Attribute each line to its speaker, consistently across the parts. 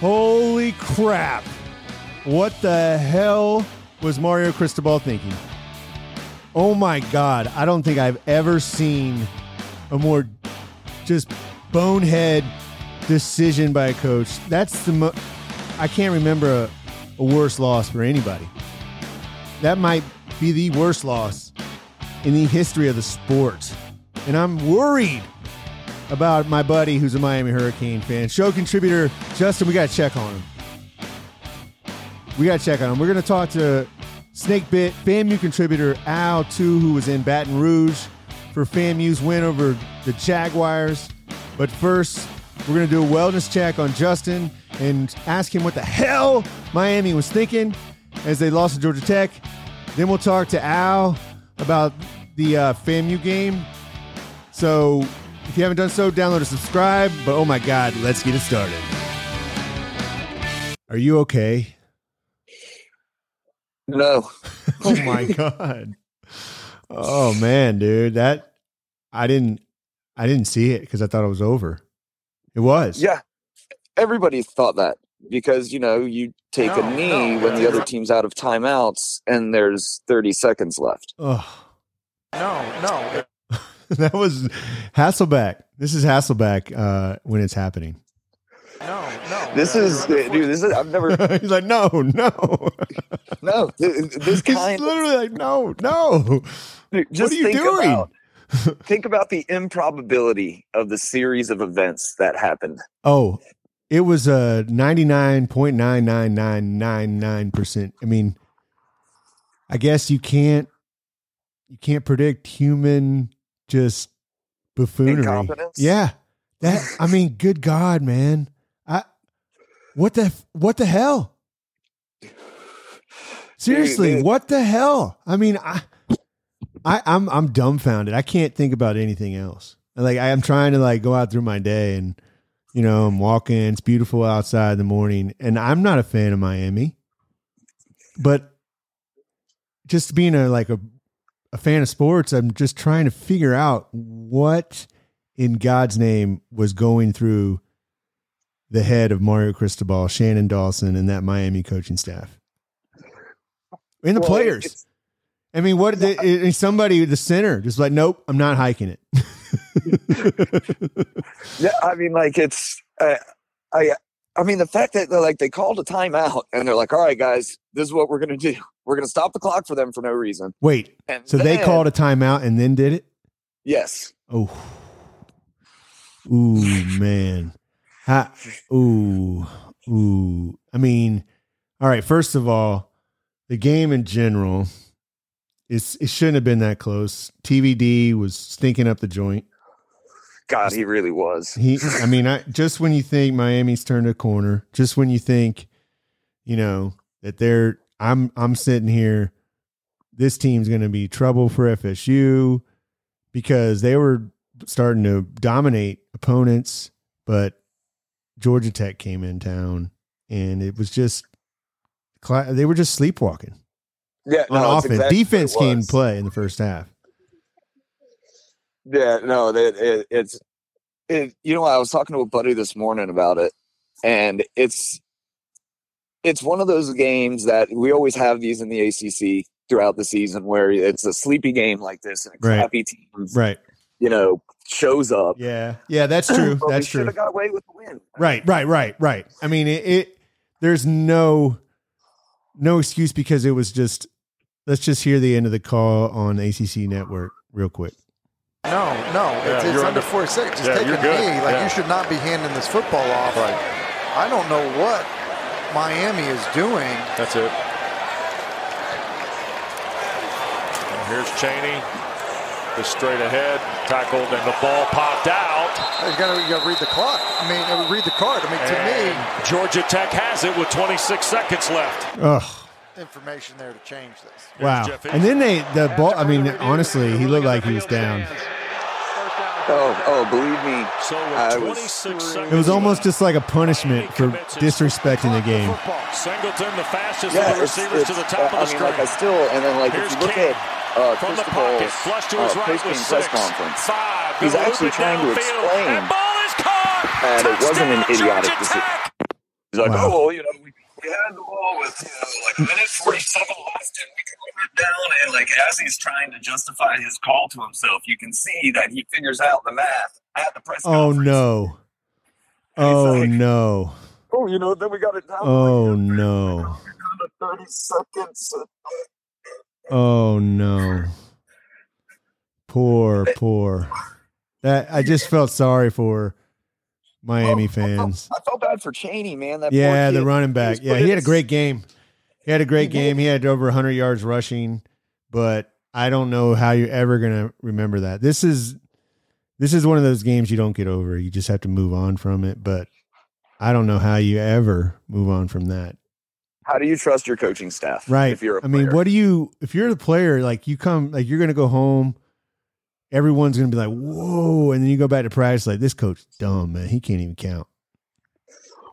Speaker 1: Holy crap. What the hell was Mario Cristobal thinking? Oh my God. I don't think I've ever seen a more just bonehead decision by a coach. That's the mo- I can't remember a, a worse loss for anybody. That might be the worst loss in the history of the sport. And I'm worried about my buddy who's a Miami Hurricane fan. Show contributor Justin, we got to check on him. We got to check on him. We're going to talk to Snakebit FAMU contributor Al, too, who was in Baton Rouge for FAMU's win over the Jaguars. But first, we're going to do a wellness check on Justin and ask him what the hell Miami was thinking as they lost to Georgia Tech. Then we'll talk to Al about the uh, FAMU game. So if you haven't done so, download and subscribe. But oh my God, let's get it started. Are you okay?
Speaker 2: No.
Speaker 1: Oh my God. Oh man, dude. That I didn't I didn't see it because I thought it was over. It was.
Speaker 2: Yeah. Everybody thought that because, you know, you take
Speaker 3: No,
Speaker 2: a knee
Speaker 3: no,
Speaker 2: when the
Speaker 3: no.
Speaker 2: other team's out of timeouts and there's 30 seconds left.
Speaker 1: Oh,
Speaker 3: No, no.
Speaker 1: that was Hasselbeck. This is Hasselbeck uh, when it's happening.
Speaker 3: No, no.
Speaker 2: This
Speaker 3: Yeah,
Speaker 2: is,
Speaker 3: you're on the
Speaker 2: dude, this is, I've never,
Speaker 1: He's like, no, no.
Speaker 2: no, th- this
Speaker 1: He's
Speaker 2: kind of,
Speaker 1: literally like, no, no.
Speaker 2: dude, just
Speaker 1: are you
Speaker 2: think
Speaker 1: doing?
Speaker 2: about, think about the improbability of the series of events that happened.
Speaker 1: Oh, it was a ninety nine point nine nine nine nine nine percent. I mean, I guess you can't you can't predict human just buffoonery. Yeah, that. I mean, good God, man. I what the what the hell? Seriously, what the hell? I mean, I, I, I'm, I'm dumbfounded. I can't think about anything else. Like I am trying to like go out through my day, and you know, I'm walking. It's beautiful outside in the morning, and I'm not a fan of Miami, but just being a like a, a fan of sports, I'm just trying to figure out what in God's name was going through the head of Mario Cristobal, Shannon Dawson, and that Miami coaching staff, and the
Speaker 2: Well,
Speaker 1: players. I mean, what did somebody the center just like, nope, I'm not hiking it.
Speaker 2: Yeah, I mean, like it's, uh, I, I mean, the fact that they're like they called a timeout and they're like, "All right, guys, this is what we're gonna do. We're gonna stop the clock for them for no reason."
Speaker 1: Wait,
Speaker 2: And
Speaker 1: so they called a timeout and then did it?
Speaker 2: yes,
Speaker 1: Oh, ooh, man, ha, ooh, ooh. I mean, all right. First of all, the game in general, it's it shouldn't have been that close. TVD was stinking up the joint.
Speaker 2: God, he really was.
Speaker 1: He, I mean, I just when you think Miami's turned a corner, just when you think, you know, that they're, I'm, I'm sitting here, this team's going to be trouble for FSU because they were starting to dominate opponents, but Georgia Tech came in town and it was just, they were just sleepwalking
Speaker 2: Yeah,
Speaker 1: on
Speaker 2: no,
Speaker 1: offense.
Speaker 2: exactly
Speaker 1: Defense came play in the first half.
Speaker 2: Yeah, no, that it, it's it. You know, I was talking to a buddy this morning about it, and it's it's one of those games that we always have these in the ACC throughout the season where it's a sleepy game like this, and a
Speaker 1: Right.
Speaker 2: crappy team,
Speaker 1: Right.
Speaker 2: you know, shows up.
Speaker 1: Yeah. Yeah. That's true. That's true.
Speaker 2: Got away with the win.
Speaker 1: Right, right, right, right. I mean, it, it there's no no excuse because it was just let's just hear the end of the call on ACC network real quick.
Speaker 3: No, no.
Speaker 4: Yeah,
Speaker 3: it's it's under
Speaker 4: under-
Speaker 3: 40 seconds. Just
Speaker 4: Yeah,
Speaker 3: take a
Speaker 4: good.
Speaker 3: knee. Like,
Speaker 4: Yeah.
Speaker 3: you should not be handing this football off.
Speaker 4: Right.
Speaker 3: I don't know what Miami is doing.
Speaker 4: That's it. And here's Chaney. Just straight ahead, tackled, and the ball popped out.
Speaker 3: You got to you got to read the clock. I mean, read the card. I mean, to
Speaker 4: And Georgia Tech has it with 26 seconds left.
Speaker 1: Ugh.
Speaker 3: Me, information there to change this.
Speaker 1: Wow. And then they the ball I mean, honestly, he looked like he was down.
Speaker 2: Oh, oh, believe me,
Speaker 4: So
Speaker 2: I was-
Speaker 1: It was almost just like a punishment for disrespecting the game.
Speaker 4: Singleton, the fastest
Speaker 2: yeah,
Speaker 4: of the
Speaker 2: it's,
Speaker 4: receivers
Speaker 2: it's,
Speaker 4: to the top
Speaker 2: uh,
Speaker 4: of the
Speaker 2: I mean, like I still, and then like
Speaker 4: Here's
Speaker 2: if you look
Speaker 4: King
Speaker 2: at uh,
Speaker 4: From the
Speaker 2: Cristobal's
Speaker 4: pocket, flush to
Speaker 2: uh,
Speaker 4: right with
Speaker 2: post-game
Speaker 4: six.
Speaker 2: press conference,
Speaker 4: Five.
Speaker 2: He's actually
Speaker 4: loop it
Speaker 2: trying to explain
Speaker 4: and ball is caught.
Speaker 2: that it wasn't an idiotic decision. He's like,
Speaker 1: Wow.
Speaker 2: oh, well, you know, we, we had the ball with, you know, like a minute 47 left and we could it down. And like, as he's trying to justify his call to himself, you can see that he figures out the math at the press
Speaker 1: Oh
Speaker 2: conference.
Speaker 1: no. Oh
Speaker 2: like,
Speaker 1: no.
Speaker 2: Oh, you know, then we got it down.
Speaker 1: Oh
Speaker 2: like,
Speaker 1: no.
Speaker 2: 30 seconds.
Speaker 1: Oh no. Poor, poor. That I just felt sorry for Miami
Speaker 2: Oh, I
Speaker 1: fans.
Speaker 2: felt, I felt bad for Chaney, man. That
Speaker 1: Yeah, the running back.
Speaker 2: was
Speaker 1: Yeah, he had a great game. He had a great
Speaker 2: He did.
Speaker 1: game. He had over 100 yards rushing, but I don't know how you're ever going to remember that. This is this is one of those games you don't get over. You just have to move on from it, but I don't know how you ever move on from that.
Speaker 2: How do you trust your coaching staff?
Speaker 1: Right.
Speaker 2: If you're a
Speaker 1: I mean, what do you if you're the player, like you come like you're gonna go home, everyone's gonna be like, Whoa, and then you go back to practice, like this coach dumb, man. He can't even count.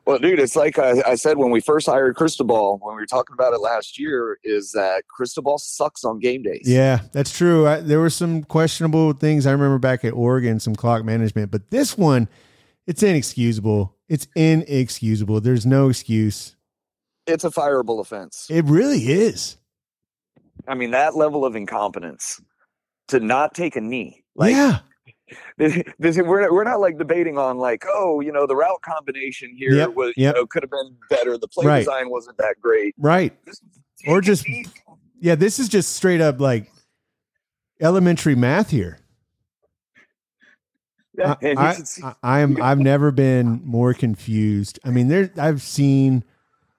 Speaker 2: Well, dude, it's like I, I said when we first hired Cristobal, when we were talking about it last year, is that Cristobal sucks on game days.
Speaker 1: Yeah, that's true. I, there were some questionable things I remember back at Oregon, some clock management, but this one, it's inexcusable. It's inexcusable. There's no excuse.
Speaker 2: It's a fireable offense.
Speaker 1: It really is.
Speaker 2: I mean, that level of incompetence to not take a knee. Like,
Speaker 1: yeah.
Speaker 2: this, this, we're, we're not like debating on, like, oh, you know, the route combination here
Speaker 1: Yep,
Speaker 2: was,
Speaker 1: yep.
Speaker 2: you know, could have been better. The play
Speaker 1: Right.
Speaker 2: design wasn't that great.
Speaker 1: Right.
Speaker 2: Just
Speaker 1: Or just-. Yeah, this is just straight up like elementary math here.
Speaker 2: Yeah,
Speaker 1: I,
Speaker 2: and
Speaker 1: I,
Speaker 2: you can see-
Speaker 1: I- I am. I've never been more confused. I mean, there. I've seen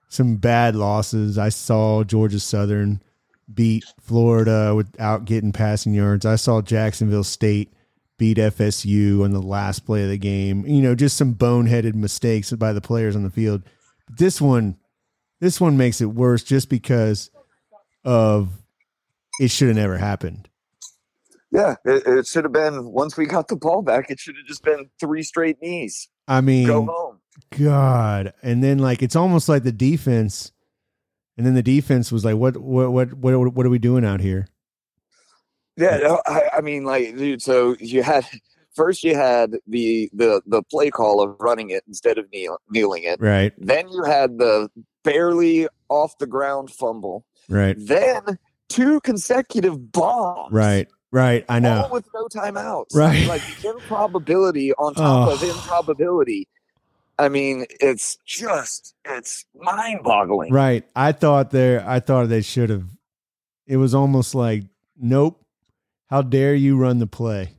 Speaker 1: some bad losses. I saw Georgia Southern beat Florida without getting passing yards. I saw Jacksonville State beat FSU on the last play of the game. You know, just some boneheaded mistakes by the players on the field. But this one, this one makes it worse just because of it should have never happened.
Speaker 2: yeah, it, it should have been, once we got the ball back, it should have just been three straight knees.
Speaker 1: I mean,
Speaker 2: Go home.
Speaker 1: God. And then like it's almost like the defense and then the defense was like, what what what what what are we doing out here?
Speaker 2: Yeah, I, I mean, like, dude. So you had first you had the the the play call of running it instead of kneel, kneeling it.
Speaker 1: Right,
Speaker 2: Then you had the barely off the ground fumble.
Speaker 1: right,
Speaker 2: Then two consecutive bombs.
Speaker 1: right, right. I know.
Speaker 2: All with no timeouts.
Speaker 1: Right.
Speaker 2: Like improbability on top
Speaker 1: Oh.
Speaker 2: of improbability. I mean, it's just it's mind boggling.
Speaker 1: Right. I thought there I thought they should have it was almost like, nope. How dare you run the play?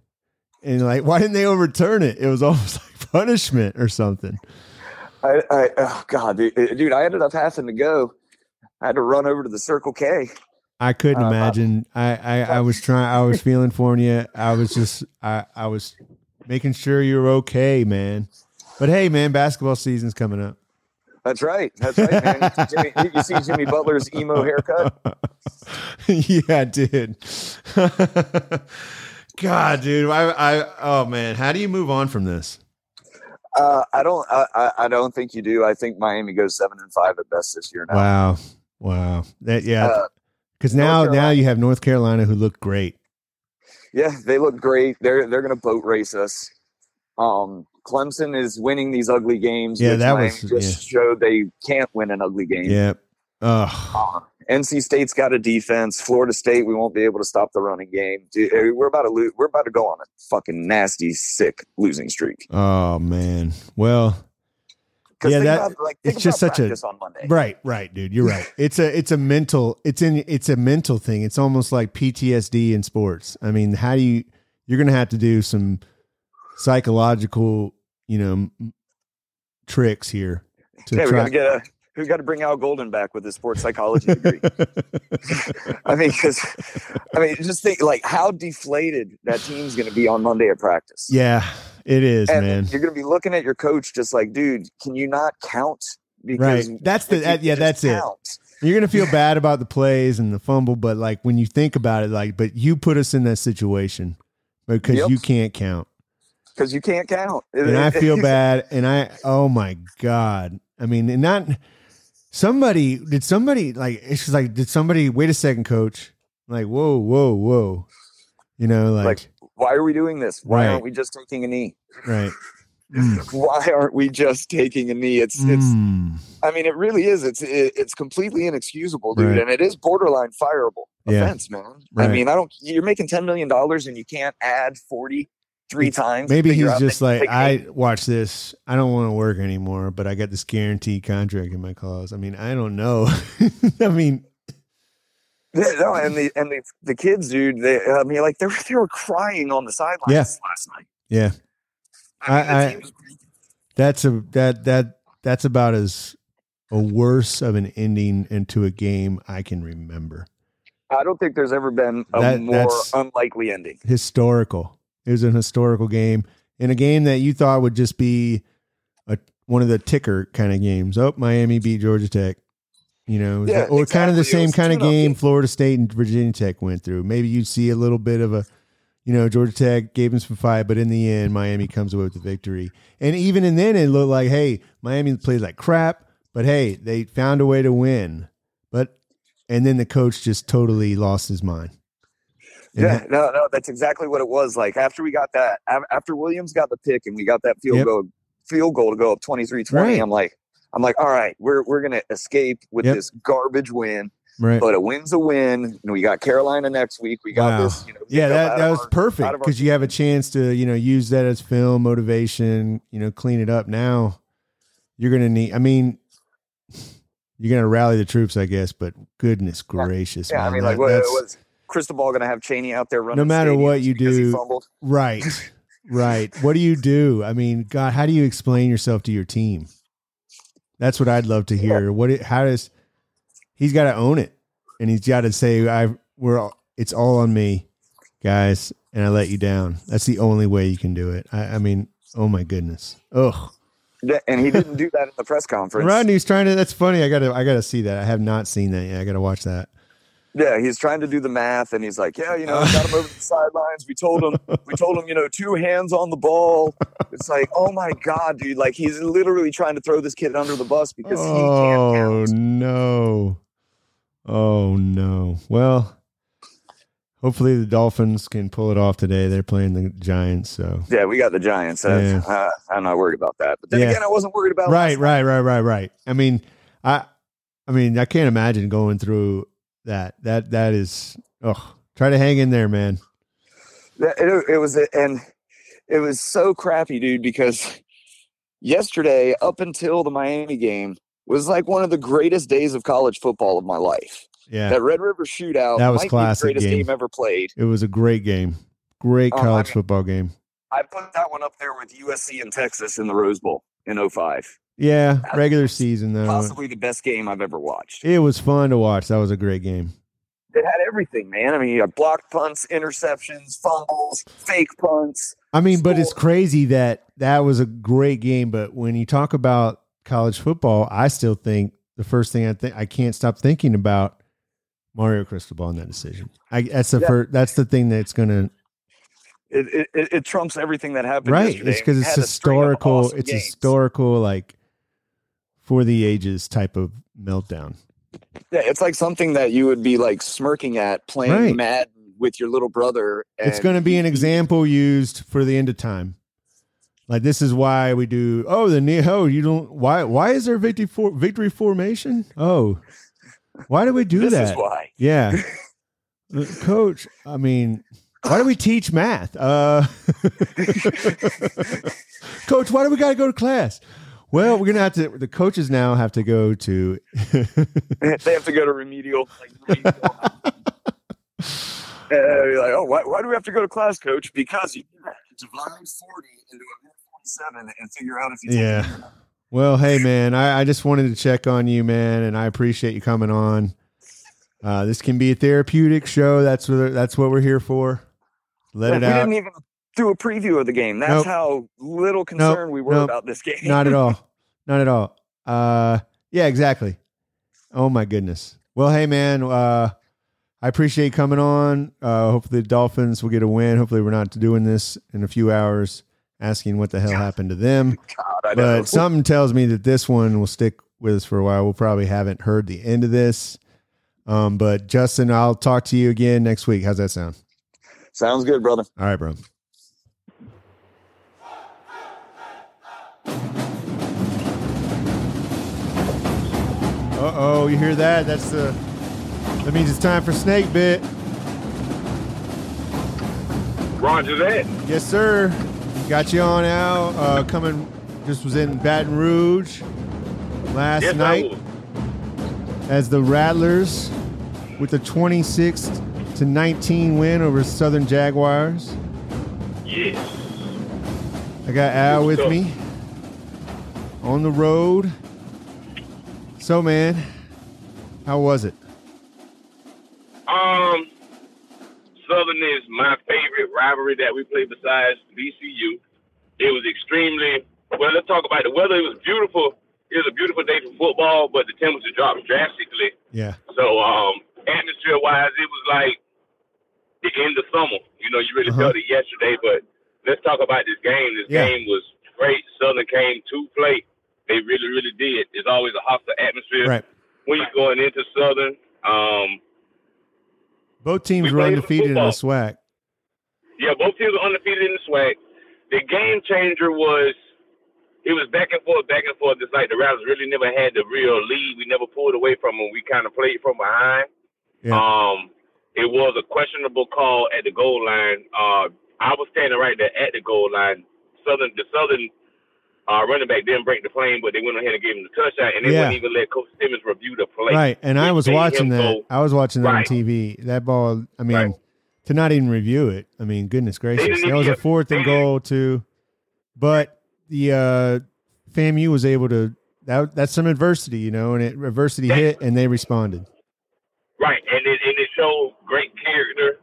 Speaker 1: And like, why didn't they overturn it? It was almost like punishment or something.
Speaker 2: I, I oh god, dude, dude, I ended up having to go. I had to run over to the Circle K.
Speaker 1: I couldn't
Speaker 2: Uh,
Speaker 1: imagine. I, I, I was trying. I was feeling for you. I was just. I, I was making sure you were okay, man. But hey, man, basketball season's coming up.
Speaker 2: That's right. That's right, man. You see Jimmy, you see Jimmy Butler's emo haircut?
Speaker 1: yeah, I did. God, dude. I, I. Oh man, how do you move on from this?
Speaker 2: Uh, I don't. I, I- don't think you do. I think Miami goes seven and five at best this year now.
Speaker 1: Wow, wow. That yeah.
Speaker 2: Uh,
Speaker 1: Because
Speaker 2: North
Speaker 1: now, now you have North Carolina who look great.
Speaker 2: yeah, they look great. They're they're going to boat race us. Um, Clemson is winning these ugly games.
Speaker 1: Yeah, that
Speaker 2: Miami
Speaker 1: was-
Speaker 2: just showed they can't win an ugly game.
Speaker 1: Yeah.
Speaker 2: Uh, NC State's got a defense. Florida State, we won't be able to stop the running game. Dude, eh, we're about to lose. We're about to go on a fucking nasty, sick losing streak.
Speaker 1: oh man. Well, Yeah, that-
Speaker 2: about, like,
Speaker 1: it's just such a-
Speaker 2: on Monday.
Speaker 1: Right, right, dude. You're right. It's a it's a mental it's in it's a mental thing. It's almost like PTSD in sports. I mean, how do you you're going to have to do some psychological, you know, tricks here to
Speaker 2: Yeah, we gotta get a. We got to bring Al Golden back with his sports psychology degree. I mean, because I mean, just think like how deflated that team's going to be on Monday at practice.
Speaker 1: Yeah, it is,
Speaker 2: and
Speaker 1: man.
Speaker 2: you're going to be looking at your coach just like, dude, can you not count?
Speaker 1: Right. That's the that, yeah, that's it. You're going to feel bad about the plays and the fumble, but like when you think about it like but you put us in that situation because
Speaker 2: Yep.
Speaker 1: you can't count.
Speaker 2: Because you can't count.
Speaker 1: and I feel bad. And I, oh my god! I mean, and not somebody did somebody like it's just like did somebody wait a second, coach? Like whoa, whoa, whoa, you know, like,
Speaker 2: Like, Why are we doing this? Why
Speaker 1: Right.
Speaker 2: aren't we just taking a knee?
Speaker 1: right, Mm.
Speaker 2: Why aren't we just taking a knee? It's it's.
Speaker 1: Mm.
Speaker 2: I mean, it really is. It's it, it's completely inexcusable, dude,
Speaker 1: Right.
Speaker 2: and it is borderline fireable
Speaker 1: Yeah.
Speaker 2: offense, man.
Speaker 1: Right.
Speaker 2: I mean, I don't. You're making ten million dollars and you can't add forty three times.
Speaker 1: Maybe he's just like,
Speaker 2: knee.
Speaker 1: I watch this. I don't want to work anymore, but I got this guaranteed contract in my clause. I mean, I don't know. I mean,
Speaker 2: Yeah, no, and the and the, the kids, dude. They, I mean, like they were they were crying on the sidelines
Speaker 1: Yeah.
Speaker 2: last night.
Speaker 1: yeah,
Speaker 2: I mean,
Speaker 1: I- I-
Speaker 2: team was pretty-
Speaker 1: that's a that that that's about as a worse of an ending into a game I can remember.
Speaker 2: I don't think there's ever been a
Speaker 1: That-
Speaker 2: more unlikely ending.
Speaker 1: Historical. It was an historical game in a game that you thought would just be a one of the ticker kind of games. Oh, Miami beat Georgia Tech. You know,
Speaker 2: Yeah,
Speaker 1: or kind of the same kind of game
Speaker 2: game.
Speaker 1: Florida State and Virginia Tech went through. Maybe you'd see a little bit of a, you know, Georgia Tech gave them some fight, but in the end, Miami comes away with the victory. And even in then, it looked like, hey, Miami plays like crap, but hey, they found a way to win. But and then the coach just totally lost his mind.
Speaker 2: Yeah, mm-hmm. no, no, that's exactly what it was. Like after we got that, after Williams got the pick and we got that field
Speaker 1: Yep.
Speaker 2: goal, field goal to go up 23-20,
Speaker 1: Right.
Speaker 2: I'm like, I'm like, all right, we're we're gonna escape with
Speaker 1: Yep.
Speaker 2: this garbage win,
Speaker 1: right.
Speaker 2: but a win's a win. And we got Carolina next week. We got
Speaker 1: Wow.
Speaker 2: this, you know,
Speaker 1: Yeah, that, that was
Speaker 2: our-
Speaker 1: perfect
Speaker 2: out of our
Speaker 1: because you have a chance to, you know, use that as film motivation, you know, clean it up. Now you're going to need, I mean, you're going to rally the troops, I guess, but goodness
Speaker 2: Yeah.
Speaker 1: gracious.
Speaker 2: Yeah, I
Speaker 1: man,
Speaker 2: mean,
Speaker 1: that-
Speaker 2: like, what Cristobal gonna have Chaney out there running?
Speaker 1: No matter what you do- right, right. What do you do? I mean, God, how do you explain yourself to your team? That's what I'd love to hear. What, it, how does, he's got to own it and he's got to say, I, we're, all, it's all on me, guys, and I let you down. That's the only way you can do it. I, I mean, oh my goodness. Ugh.
Speaker 2: And he didn't do that at the press conference.
Speaker 1: Rodney's trying to. That's funny. I gotta. I gotta see that. I have not seen that yet. I gotta watch that.
Speaker 2: Yeah, he's trying to do the math, and he's like, "Yeah, you know, got him over the sidelines. We told him, we told him, you know, two hands on the ball." It's like, oh my god, dude! Like he's literally trying to throw this kid under the bus because he can't count.
Speaker 1: Oh no. Oh no. Well, hopefully the Dolphins can pull it off today. They're playing the Giants, so
Speaker 2: Yeah, we got the Giants.
Speaker 1: Yeah.
Speaker 2: uh, I'm not worried about that. But then
Speaker 1: Yeah.
Speaker 2: again, I wasn't worried about it. right,
Speaker 1: right, right, right, right. I mean, I, I mean, I can't imagine going through that. That that is. Oh, try to hang in there, man.
Speaker 2: That- It, it was, and it was so crappy, dude. Because yesterday, up until the Miami game, was like one of the greatest days of college football of my life.
Speaker 1: Yeah,
Speaker 2: That Red River Shootout
Speaker 1: That was classic
Speaker 2: greatest
Speaker 1: game.
Speaker 2: game ever played.
Speaker 1: it was a great game. Great
Speaker 2: um, I
Speaker 1: college
Speaker 2: mean-
Speaker 1: football game.
Speaker 2: I put that one up there with USC and Texas in the Rose Bowl in 05.
Speaker 1: Yeah,
Speaker 2: That
Speaker 1: regular season though.
Speaker 2: Possibly the best game I've ever watched.
Speaker 1: It was fun to watch. That was a great game.
Speaker 2: It had everything, man. I mean, blocked punts, interceptions, fumbles, fake punts.
Speaker 1: I mean, but it's crazy that that was a great game. But when you talk about college football, I still think the first thing I think I can't stop thinking about Mario Cristobal in that decision. I that's the
Speaker 2: Yeah.
Speaker 1: first. That's the thing that's gonna
Speaker 2: It, it, it, it trumps everything that happened
Speaker 1: right.
Speaker 2: yesterday.
Speaker 1: It's because it's
Speaker 2: had a string of
Speaker 1: historical.
Speaker 2: awesome
Speaker 1: It's
Speaker 2: games.
Speaker 1: historical, like for the ages type of meltdown.
Speaker 2: Yeah, it's like something that you would be like smirking at playing
Speaker 1: Right.
Speaker 2: Madden with your little brother.
Speaker 1: it's going to be an example used for the end of time. Like this is why we do. Oh, the knee. Oh, you don't. Why? Why is there victory for victory formation? Oh, why do we do that?
Speaker 2: This
Speaker 1: that?
Speaker 2: is why.
Speaker 1: Yeah, Uh, coach. I mean, why do we teach math? Uh, coach, why do we got to go to class? Well, we're gonna have to. The coaches now have to go to.
Speaker 2: they have to go to remedial. Like, remedial. And you're like, oh, why, why do we have to go to class, coach? Because you divide 40 into a 47 and figure out if you
Speaker 1: Yeah.
Speaker 2: it or not.
Speaker 1: Well, hey man, I, I just wanted to check on you, man, and I appreciate you coming on. Uh, this can be a therapeutic show. That's what that's what we're here for. Let
Speaker 2: Like,
Speaker 1: it
Speaker 2: we
Speaker 1: out.
Speaker 2: didn't even do a preview of the game. That's
Speaker 1: Nope.
Speaker 2: how little concerned we were
Speaker 1: nope.
Speaker 2: about this game.
Speaker 1: Not at all. Not at all. Uh, yeah, exactly. Oh my goodness. Well, hey man, uh, I appreciate you coming on. Uh, hopefully the Dolphins will get a win. Hopefully we're not doing this in a few hours, asking what the hell happened to them.
Speaker 2: God,
Speaker 1: but something tells me that this one will stick with us for a while. We'll probably haven't heard the end of this. Um, but Justin, I'll talk to you again next week. How's that sound?
Speaker 2: Sounds good, brother.
Speaker 1: All right, bro. Uh oh, you hear that? That's the. That means it's time for snake bit.
Speaker 5: Roger that.
Speaker 1: Yes, sir. Got you on out. Uh, coming, just was in Baton Rouge last
Speaker 5: Yes,
Speaker 1: night as the Rattlers with a 26 to 19 win over Southern Jaguars.
Speaker 5: Yes.
Speaker 1: I got Al with me on the road. So, man, how was it?
Speaker 5: Um, Southern is my favorite rivalry that we play besides BCU. It was extremely well. Let's talk about the weather. It was beautiful. It was a beautiful day for football, but the temperature dropped drastically.
Speaker 1: Yeah.
Speaker 5: So, um, atmosphere wise, it was like the end of summer. You know, you really
Speaker 1: Uh-huh.
Speaker 5: felt it yesterday. But let's talk about this game. This
Speaker 1: Yeah.
Speaker 5: game was great. Southern came to play. They really, really did. It's always a hostile atmosphere
Speaker 1: Right.
Speaker 5: when you're going into Southern. Um,
Speaker 1: Both teams
Speaker 5: We
Speaker 1: were undefeated in the. SWAC.
Speaker 5: Yeah, both teams were undefeated in the SWAC. The game changer was it was back and forth, back and forth. It's like the Rattlers really never had the real lead. We never pulled away from them. We kind of played from behind.
Speaker 1: Yeah.
Speaker 5: Um, it was a questionable call at the goal line. Uh, I was standing right there at the goal line. Southern, the Southern uh, running back didn't break the plane, but they went ahead and gave him the touchdown, and they
Speaker 1: Yeah.
Speaker 5: wouldn't even let Coach Simmons review the play.
Speaker 1: Right, and I was watching that.
Speaker 5: go-
Speaker 1: I was watching that on TV. That ball, I mean,
Speaker 5: Right.
Speaker 1: to not even review it. I mean, goodness gracious, that was a fourth and goal too. But the uh, FAMU was able to. That that's some adversity, you know, and it adversity hit, and they responded.
Speaker 5: Right, and it and it showed great character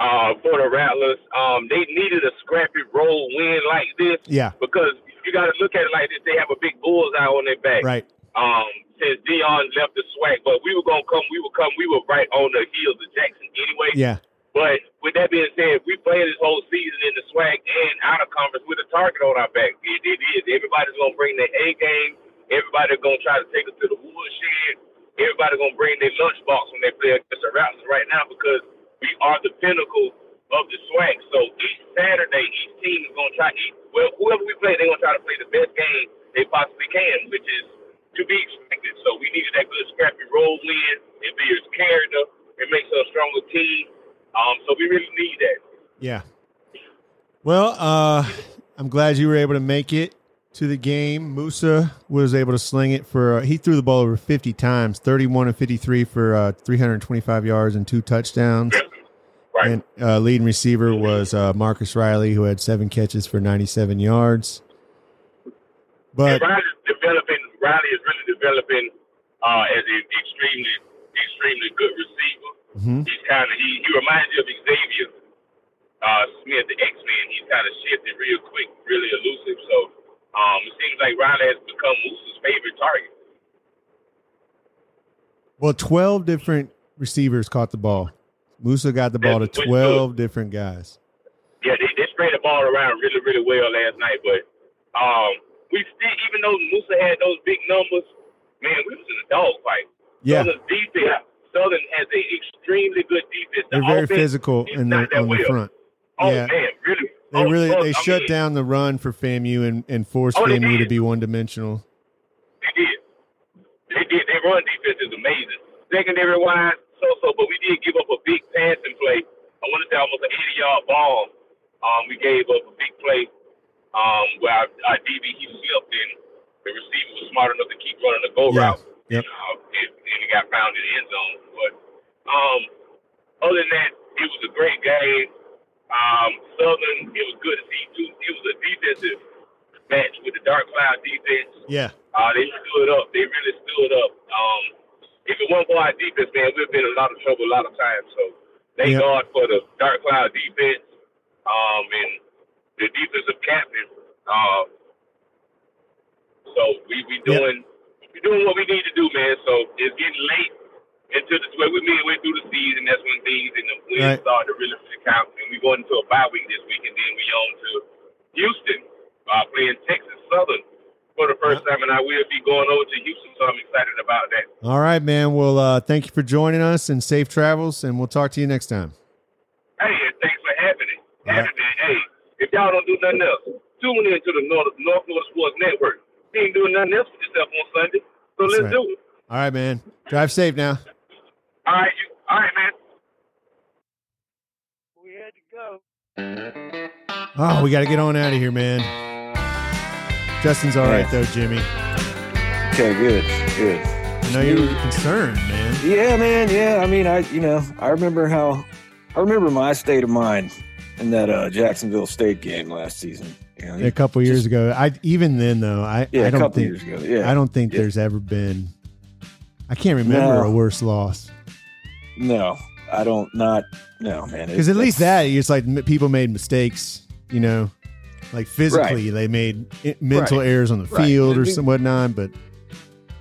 Speaker 5: uh, for the Rattlers. Um, they needed a scrappy roll win like this
Speaker 1: Yeah,
Speaker 5: because you got to look at it like this. They have a big bullseye on their back.
Speaker 1: right.
Speaker 5: Um, since Deion left the SWAC, but we were gonna come. We would come. We were right on the heels of Jackson anyway.
Speaker 1: Yeah,
Speaker 5: But with that being said, we played this whole season in the SWAC and out of conference with a target on our back. It, it is. Everybody's gonna bring their A game. Everybody's gonna try to take us to the woodshed. Everybody's gonna bring their lunchbox when they play against the Raptors right now because we are the pinnacle of the SWAC. So each Saturday, each team is gonna try. Each, whoever we play, they're gonna try to play the best game they possibly can, which is to be expected. So we needed that good scrappy roll win. It builds character. It makes us a stronger team. Um, so we really need that.
Speaker 1: yeah. Well, uh, I'm glad you were able to make it to the game. Moussa was able to sling it for. Uh, he threw the ball over 50 times, 31 and 53 for uh, 325 yards and two touchdowns.
Speaker 5: Right.
Speaker 1: And uh, leading receiver was uh, Marcus Riley, who had seven catches for 97 yards. But
Speaker 5: and Riley's developing. Riley is really developing uh, as an extremely, extremely good receiver.
Speaker 1: Mhm.
Speaker 5: He's kind of he, he reminds you of Xavier uh, Smith, the X Men. He's kind of shifted real quick, really elusive. So um, it seems like Riley has become Moose's favorite target.
Speaker 1: well, 12 different receivers caught the ball. Moussa got the ball to
Speaker 5: That's what's
Speaker 1: 12 different guys.
Speaker 5: Yeah, they, they spread the ball around really, really well last night. But um, we still, even though Moussa had those big numbers, man, we was in a dogfight.
Speaker 1: Yeah,
Speaker 5: Southern defense. Southern has a extremely good defense. The
Speaker 1: they're very physical in the on the front.
Speaker 5: Oh
Speaker 1: yeah.
Speaker 5: man, really?
Speaker 1: They
Speaker 5: Oh,
Speaker 1: really they
Speaker 5: I
Speaker 1: shut
Speaker 5: mean,
Speaker 1: down the run for FAMU and, and forced
Speaker 5: Oh,
Speaker 1: FAMU to be one dimensional.
Speaker 5: They did. They did. Their run defense is amazing. Secondary wise, so so, but we did give up a big passing play. I want to say almost an 80 yard bomb. Um, we gave up a big play. Um, where our, our DB he slipped and the receiver was smart enough to keep running the go
Speaker 1: Yeah.
Speaker 5: route.
Speaker 1: Yep.
Speaker 5: Uh, and, and he got found in the end zone. But um, other than that, it was a great game. Um, Southern, it was good to see. Too. It was a defensive match with the Dark Cloud defense.
Speaker 1: Yeah,
Speaker 5: Uh, they stood up. They really stood up. Um, if it wasn't for our defense, man, we've been in a lot of trouble a lot of times. So thank
Speaker 1: Yep.
Speaker 5: God for the Dark Cloud defense um, and the defensive captain. Uh, so we we
Speaker 1: Yep.
Speaker 5: doing we doing what we need to do, man. So it's getting late into the well, we midway through the season. That's when things and the wins
Speaker 1: Right.
Speaker 5: start to really, really count. And we going into a bye week this week, and then we on to Houston, uh, playing Texas Southern for the first time, and I will be going over to Houston, so I'm excited about that.
Speaker 1: All right, man. Well, uh, thank you for joining us and safe travels, and we'll talk to you next time.
Speaker 5: Hey, and thanks for having it.
Speaker 1: All
Speaker 5: Having it. Hey, if y'all don't do nothing else, tune in to the North, North Florida Sports Network. You ain't doing nothing else with yourself on Sunday, so
Speaker 1: That's
Speaker 5: let's
Speaker 1: right.
Speaker 5: do it.
Speaker 1: All right, man. Drive safe now.
Speaker 5: All right, you, all right, man.
Speaker 6: We had to go.
Speaker 1: Oh, we got to get on out of here, man. Justin's all right, though, Jimmy.
Speaker 7: Okay, good, good.
Speaker 1: I know you were concerned, man.
Speaker 7: Yeah, man. Yeah, I mean, I you know, I remember how I remember my state of mind in that uh, Jacksonville State game last season. You know,
Speaker 1: A couple years ago, I even then though, I
Speaker 7: yeah,
Speaker 1: I
Speaker 7: a
Speaker 1: don't
Speaker 7: couple
Speaker 1: think
Speaker 7: years ago. Yeah,
Speaker 1: I don't think
Speaker 7: Yeah.
Speaker 1: there's ever been. I can't remember
Speaker 7: No.
Speaker 1: a worse loss
Speaker 7: No, I don't. Not no, man.
Speaker 1: because at least that it's like people made mistakes, you know, like physically they made mental
Speaker 7: Right.
Speaker 1: errors on the
Speaker 7: Right.
Speaker 1: field or some whatnot, but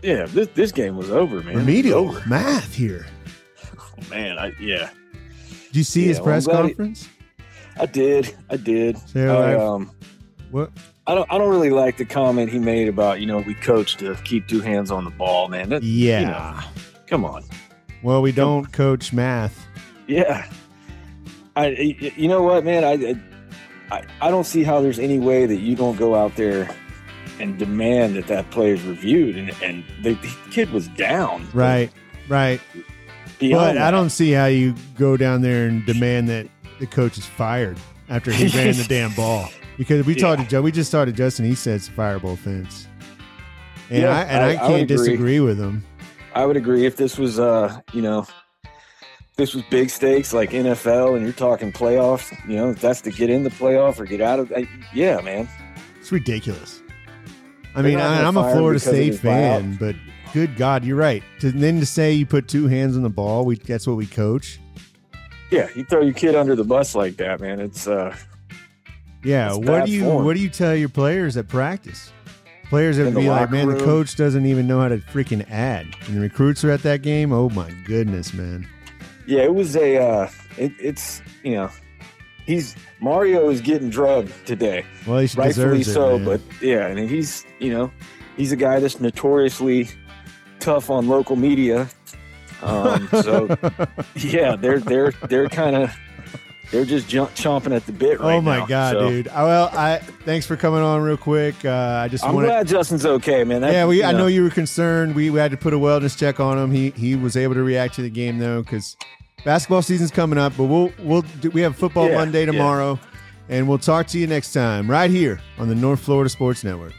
Speaker 7: Yeah, this this game was over, man.
Speaker 1: Remedial
Speaker 7: over.
Speaker 1: math here.
Speaker 7: Oh, man. I yeah,
Speaker 1: Did you see
Speaker 7: Yeah,
Speaker 1: his press conference?
Speaker 7: I did. I did.
Speaker 1: So
Speaker 7: I, um,
Speaker 1: What?
Speaker 7: I don't. I don't really like the comment he made about you know we coach to keep two hands on the ball, man. That,
Speaker 1: Yeah.
Speaker 7: you know, come on.
Speaker 1: Well, we don't coach math.
Speaker 7: Yeah. I. you know what, man? I, I, I don't see how there's any way that you don't go out there and demand that that play is reviewed. And, and the, the kid was down.
Speaker 1: Right. Right. But I
Speaker 7: that.
Speaker 1: don't see how you go down there and demand that the coach is fired after he ran the damn ball. Because we talked to Joe, we just talked to Justin. He said it's a fireable offense, and
Speaker 7: Yeah,
Speaker 1: I and
Speaker 7: I-
Speaker 1: I,
Speaker 7: I
Speaker 1: can't
Speaker 7: agree.
Speaker 1: disagree with him.
Speaker 7: I would agree if this was, uh, you know, this was big stakes like NFL and you're talking playoffs, you know, that's to get in the playoff or get out of I, Yeah, man.
Speaker 1: It's ridiculous. I
Speaker 7: They're
Speaker 1: mean, I, I'm a Florida State fan, but good God, you're right. To, then to say you put two hands on the ball, we that's what we coach.
Speaker 7: Yeah, you throw your kid under the bus like that, man. It's, uh,
Speaker 1: Yeah,
Speaker 7: It's
Speaker 1: what do you
Speaker 7: form.
Speaker 1: what do you tell your players at practice? Players that would be like, man, the coach doesn't even know how to freaking add, and the recruits are at that game. Oh my goodness, man!
Speaker 7: Yeah, it was a. Uh, it, it's you know, he's Mario is getting drugged today,
Speaker 1: Well, he
Speaker 7: rightfully
Speaker 1: it.
Speaker 7: so.
Speaker 1: man.
Speaker 7: But yeah, I and he's you know, he's a guy that's notoriously tough on local media. Um, so yeah, they're they're they're kind of they're just jump, chomping at the bit right now.
Speaker 1: oh my
Speaker 7: now.
Speaker 1: god,
Speaker 7: So,
Speaker 1: dude! Well, I thanks for coming on real quick. Uh, I just
Speaker 7: I'm
Speaker 1: wanted.
Speaker 7: glad Justin's okay, man. That,
Speaker 1: yeah, we.
Speaker 7: you
Speaker 1: I know you were concerned. We, we had to put a wellness check on him. He he was able to react to the game though, because basketball season's coming up. But we'll we'll do, we have football
Speaker 7: Yeah,
Speaker 1: Monday
Speaker 7: yeah.
Speaker 1: tomorrow, and we'll talk to you next time right here on the North Florida Sports Network.